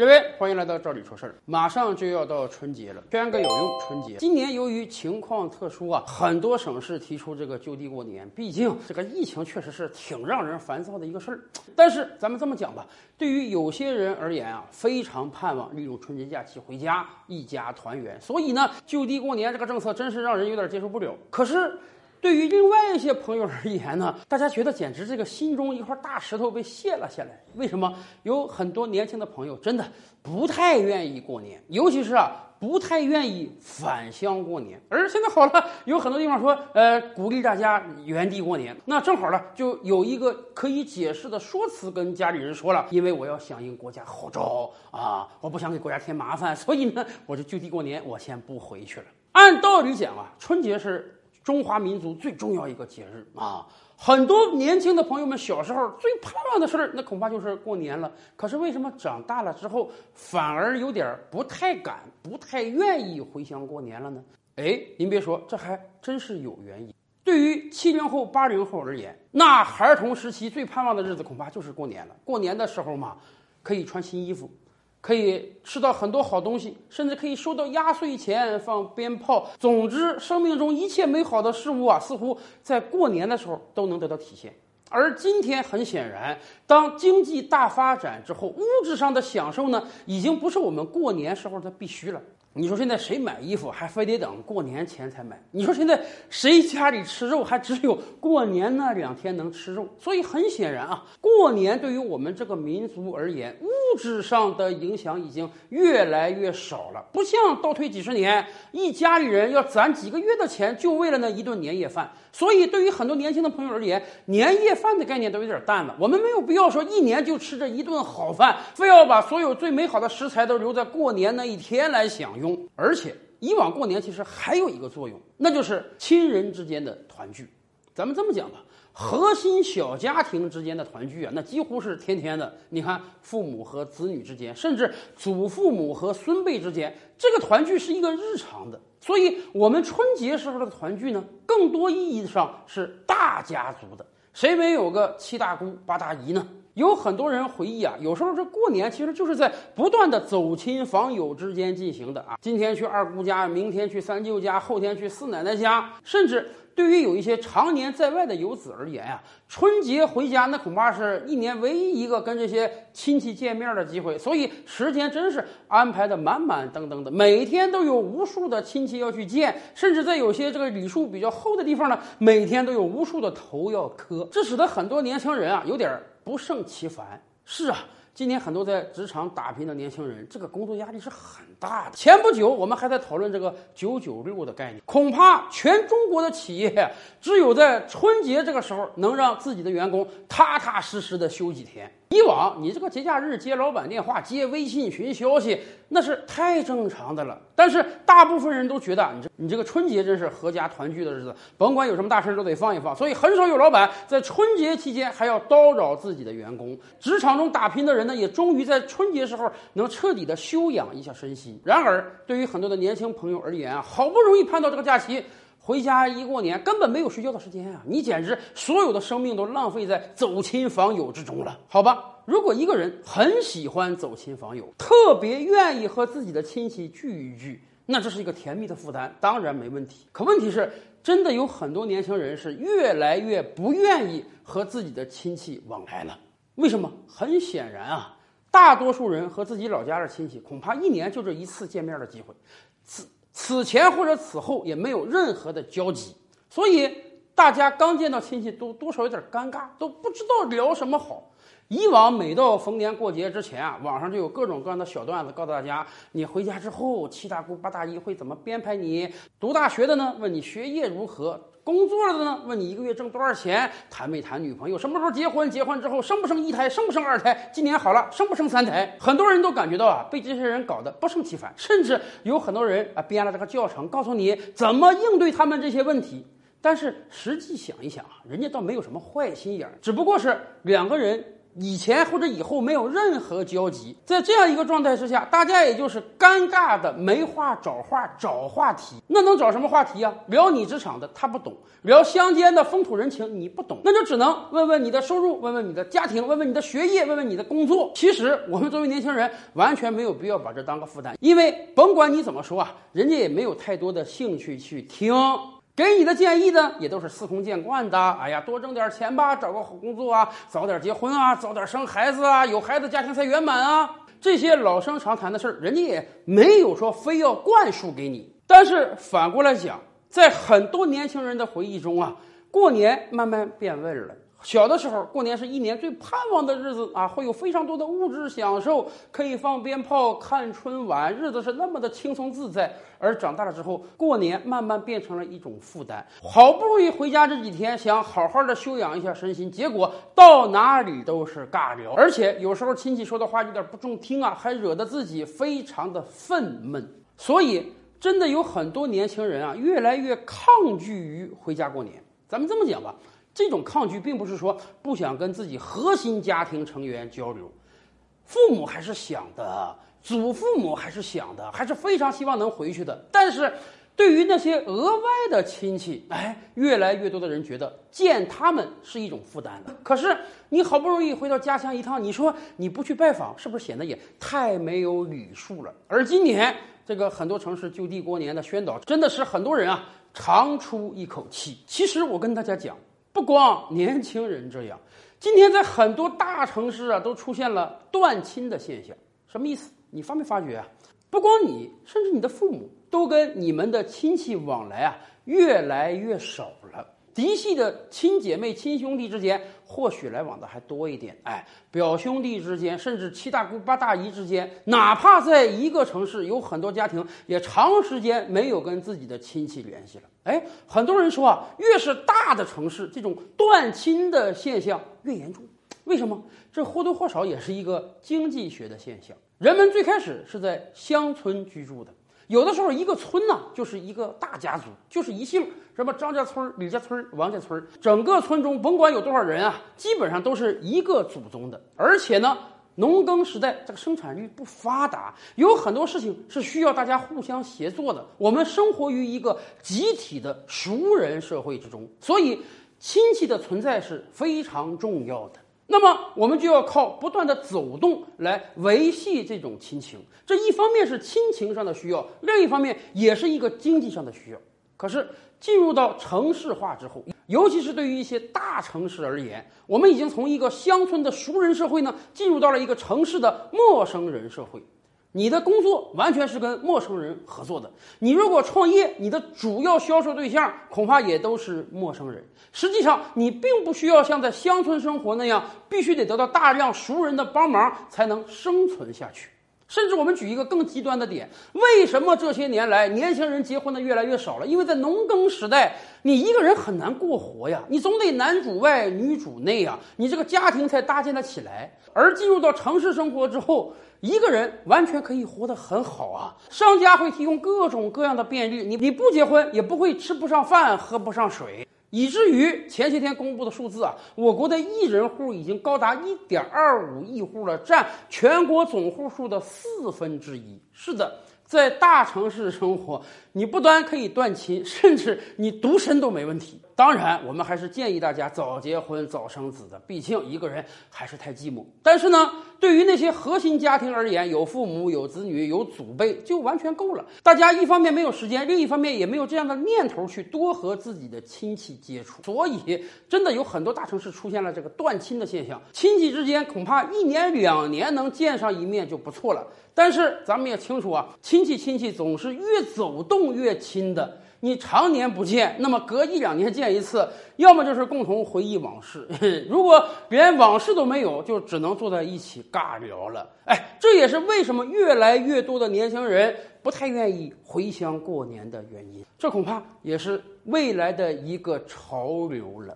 各位，欢迎来到这里说事儿。马上就要到春节了，圈个有用。春节今年由于情况特殊啊，很多省市提出这个就地过年。毕竟这个疫情确实是挺让人烦躁的一个事儿。但是咱们这么讲吧，对于有些人而言啊，非常盼望利用春节假期回家一家团圆。所以呢，就地过年这个政策真是让人有点接受不了。可是。对于另外一些朋友而言呢，大家觉得简直这个心中一块大石头被卸了下来。为什么？有很多年轻的朋友真的不太愿意过年，尤其是啊，不太愿意返乡过年。而现在好了，有很多地方说，呃，鼓励大家原地过年。那正好呢，就有一个可以解释的说辞跟家里人说了，因为我要响应国家号召啊，我不想给国家添麻烦，所以呢，我就就地过年，我先不回去了。按道理讲啊，春节是。中华民族最重要一个节日啊，很多年轻的朋友们小时候最盼望的事儿，那恐怕就是过年了。可是为什么长大了之后反而有点不太敢、不太愿意回乡过年了呢？哎，您别说，这还真是有原因。对于七零后、八零后而言，那孩童时期最盼望的日子恐怕就是过年了。过年的时候嘛，可以穿新衣服。可以吃到很多好东西，甚至可以收到压岁钱、放鞭炮。总之，生命中一切美好的事物啊，似乎在过年的时候都能得到体现。而今天，很显然，当经济大发展之后，物质上的享受呢，已经不是我们过年时候的必须了。你说现在谁买衣服还非得等过年前才买？你说现在谁家里吃肉还只有过年那两天能吃肉？所以很显然啊，过年对于我们这个民族而言，物质上的影响已经越来越少了。不像倒退几十年，一家里人要攒几个月的钱，就为了那一顿年夜饭。所以对于很多年轻的朋友而言，年夜饭的概念都有点淡了。我们没有必要说一年就吃这一顿好饭，非要把所有最美好的食材都留在过年那一天来享。用，而且以往过年其实还有一个作用，那就是亲人之间的团聚。咱们这么讲吧，核心小家庭之间的团聚啊，那几乎是天天的。你看，父母和子女之间，甚至祖父母和孙辈之间，这个团聚是一个日常的。所以，我们春节时候的团聚呢，更多意义上是大家族的。谁没有个七大姑八大姨呢？有很多人回忆啊，有时候这过年其实就是在不断的走亲访友之间进行的啊。今天去二姑家，明天去三舅家，后天去四奶奶家。甚至对于有一些常年在外的游子而言啊，春节回家那恐怕是一年唯一一个跟这些亲戚见面的机会，所以时间真是安排的满满登登的，每天都有无数的亲戚要去见，甚至在有些这个礼数比较厚的地方呢，每天都有无数的头要磕，这使得很多年轻人啊有点。不胜其烦。是啊，今年很多在职场打拼的年轻人，这个工作压力是很大的。前不久，我们还在讨论这个“九九六”的概念，恐怕全中国的企业只有在春节这个时候，能让自己的员工踏踏实实的休几天。以往你这个节假日接老板电话、接微信群消息，那是太正常的了。但是大部分人都觉得你这你这个春节真是阖家团聚的日子，甭管有什么大事都得放一放。所以很少有老板在春节期间还要叨扰自己的员工。职场中打拼的人呢，也终于在春节时候能彻底的休养一下身心。然而，对于很多的年轻朋友而言啊，好不容易盼到这个假期。回家一过年，根本没有睡觉的时间啊！你简直所有的生命都浪费在走亲访友之中了，好吧？如果一个人很喜欢走亲访友，特别愿意和自己的亲戚聚一聚，那这是一个甜蜜的负担，当然没问题。可问题是，真的有很多年轻人是越来越不愿意和自己的亲戚往来了。为什么？很显然啊，大多数人和自己老家的亲戚，恐怕一年就这一次见面的机会。此此前或者此后也没有任何的交集，所以大家刚见到亲戚都多少有点尴尬，都不知道聊什么好。以往每到逢年过节之前啊，网上就有各种各样的小段子，告诉大家你回家之后七大姑八大姨会怎么编排你。读大学的呢，问你学业如何。工作的呢？问你一个月挣多少钱？谈没谈女朋友？什么时候结婚？结婚之后生不生一胎？生不生二胎？今年好了，生不生三胎？很多人都感觉到啊，被这些人搞得不胜其烦，甚至有很多人啊编了这个教程，告诉你怎么应对他们这些问题。但是实际想一想啊，人家倒没有什么坏心眼儿，只不过是两个人以前或者以后没有任何交集，在这样一个状态之下，大家也就是尴尬的没话找话找话题，那能找什么话题啊？聊你职场的他不懂，聊乡间的风土人情你不懂，那就只能问问你的收入，问问你的家庭，问问你的学业，问问你的工作。其实我们作为年轻人，完全没有必要把这当个负担，因为甭管你怎么说啊，人家也没有太多的兴趣去听。给你的建议呢，也都是司空见惯的。哎呀，多挣点钱吧，找个好工作啊，早点结婚啊，早点生孩子啊，有孩子家庭才圆满啊。这些老生常谈的事儿，人家也没有说非要灌输给你。但是反过来讲，在很多年轻人的回忆中啊，过年慢慢变味了。小的时候，过年是一年最盼望的日子啊，会有非常多的物质享受，可以放鞭炮、看春晚，日子是那么的轻松自在。而长大了之后，过年慢慢变成了一种负担。好不容易回家这几天，想好好的休养一下身心，结果到哪里都是尬聊，而且有时候亲戚说的话有点不中听啊，还惹得自己非常的愤懑。所以，真的有很多年轻人啊，越来越抗拒于回家过年。咱们这么讲吧。这种抗拒并不是说不想跟自己核心家庭成员交流，父母还是想的，祖父母还是想的，还是非常希望能回去的。但是，对于那些额外的亲戚，哎，越来越多的人觉得见他们是一种负担了。可是，你好不容易回到家乡一趟，你说你不去拜访，是不是显得也太没有礼数了？而今年这个很多城市就地过年的宣导，真的是很多人啊长出一口气。其实我跟大家讲。不光年轻人这样，今天在很多大城市啊，都出现了断亲的现象。什么意思？你发没发觉啊？不光你，甚至你的父母，都跟你们的亲戚往来啊，越来越少了。嫡系的亲姐妹、亲兄弟之间，或许来往的还多一点。哎，表兄弟之间，甚至七大姑八大姨之间，哪怕在一个城市，有很多家庭也长时间没有跟自己的亲戚联系了。哎，很多人说啊，越是大的城市，这种断亲的现象越严重。为什么？这或多或少也是一个经济学的现象。人们最开始是在乡村居住的。有的时候，一个村呢就是一个大家族，就是一姓，什么张家村、李家村、王家村，整个村中甭管有多少人啊，基本上都是一个祖宗的。而且呢，农耕时代这个生产率不发达，有很多事情是需要大家互相协作的。我们生活于一个集体的熟人社会之中，所以亲戚的存在是非常重要的。那么我们就要靠不断的走动来维系这种亲情，这一方面是亲情上的需要，另一方面也是一个经济上的需要。可是进入到城市化之后，尤其是对于一些大城市而言，我们已经从一个乡村的熟人社会呢，进入到了一个城市的陌生人社会。你的工作完全是跟陌生人合作的。你如果创业，你的主要销售对象恐怕也都是陌生人。实际上，你并不需要像在乡村生活那样，必须得得到大量熟人的帮忙才能生存下去。甚至我们举一个更极端的点：为什么这些年来年轻人结婚的越来越少了？因为在农耕时代，你一个人很难过活呀，你总得男主外女主内啊，你这个家庭才搭建得起来。而进入到城市生活之后，一个人完全可以活得很好啊！商家会提供各种各样的便利，你你不结婚也不会吃不上饭、喝不上水。以至于前些天公布的数字啊，我国的一人户已经高达一点二五亿户了，占全国总户数的四分之一。是的，在大城市生活，你不单可以断亲，甚至你独身都没问题。当然，我们还是建议大家早结婚、早生子的，毕竟一个人还是太寂寞。但是呢，对于那些核心家庭而言，有父母、有子女、有祖辈就完全够了。大家一方面没有时间，另一方面也没有这样的念头去多和自己的亲戚接触，所以真的有很多大城市出现了这个断亲的现象。亲戚之间恐怕一年两年能见上一面就不错了。但是咱们也清楚啊，亲戚亲戚总是越走动越亲的。你常年不见，那么隔一两年见一次，要么就是共同回忆往事；如果连往事都没有，就只能坐在一起尬聊了。哎，这也是为什么越来越多的年轻人不太愿意回乡过年的原因。这恐怕也是未来的一个潮流了。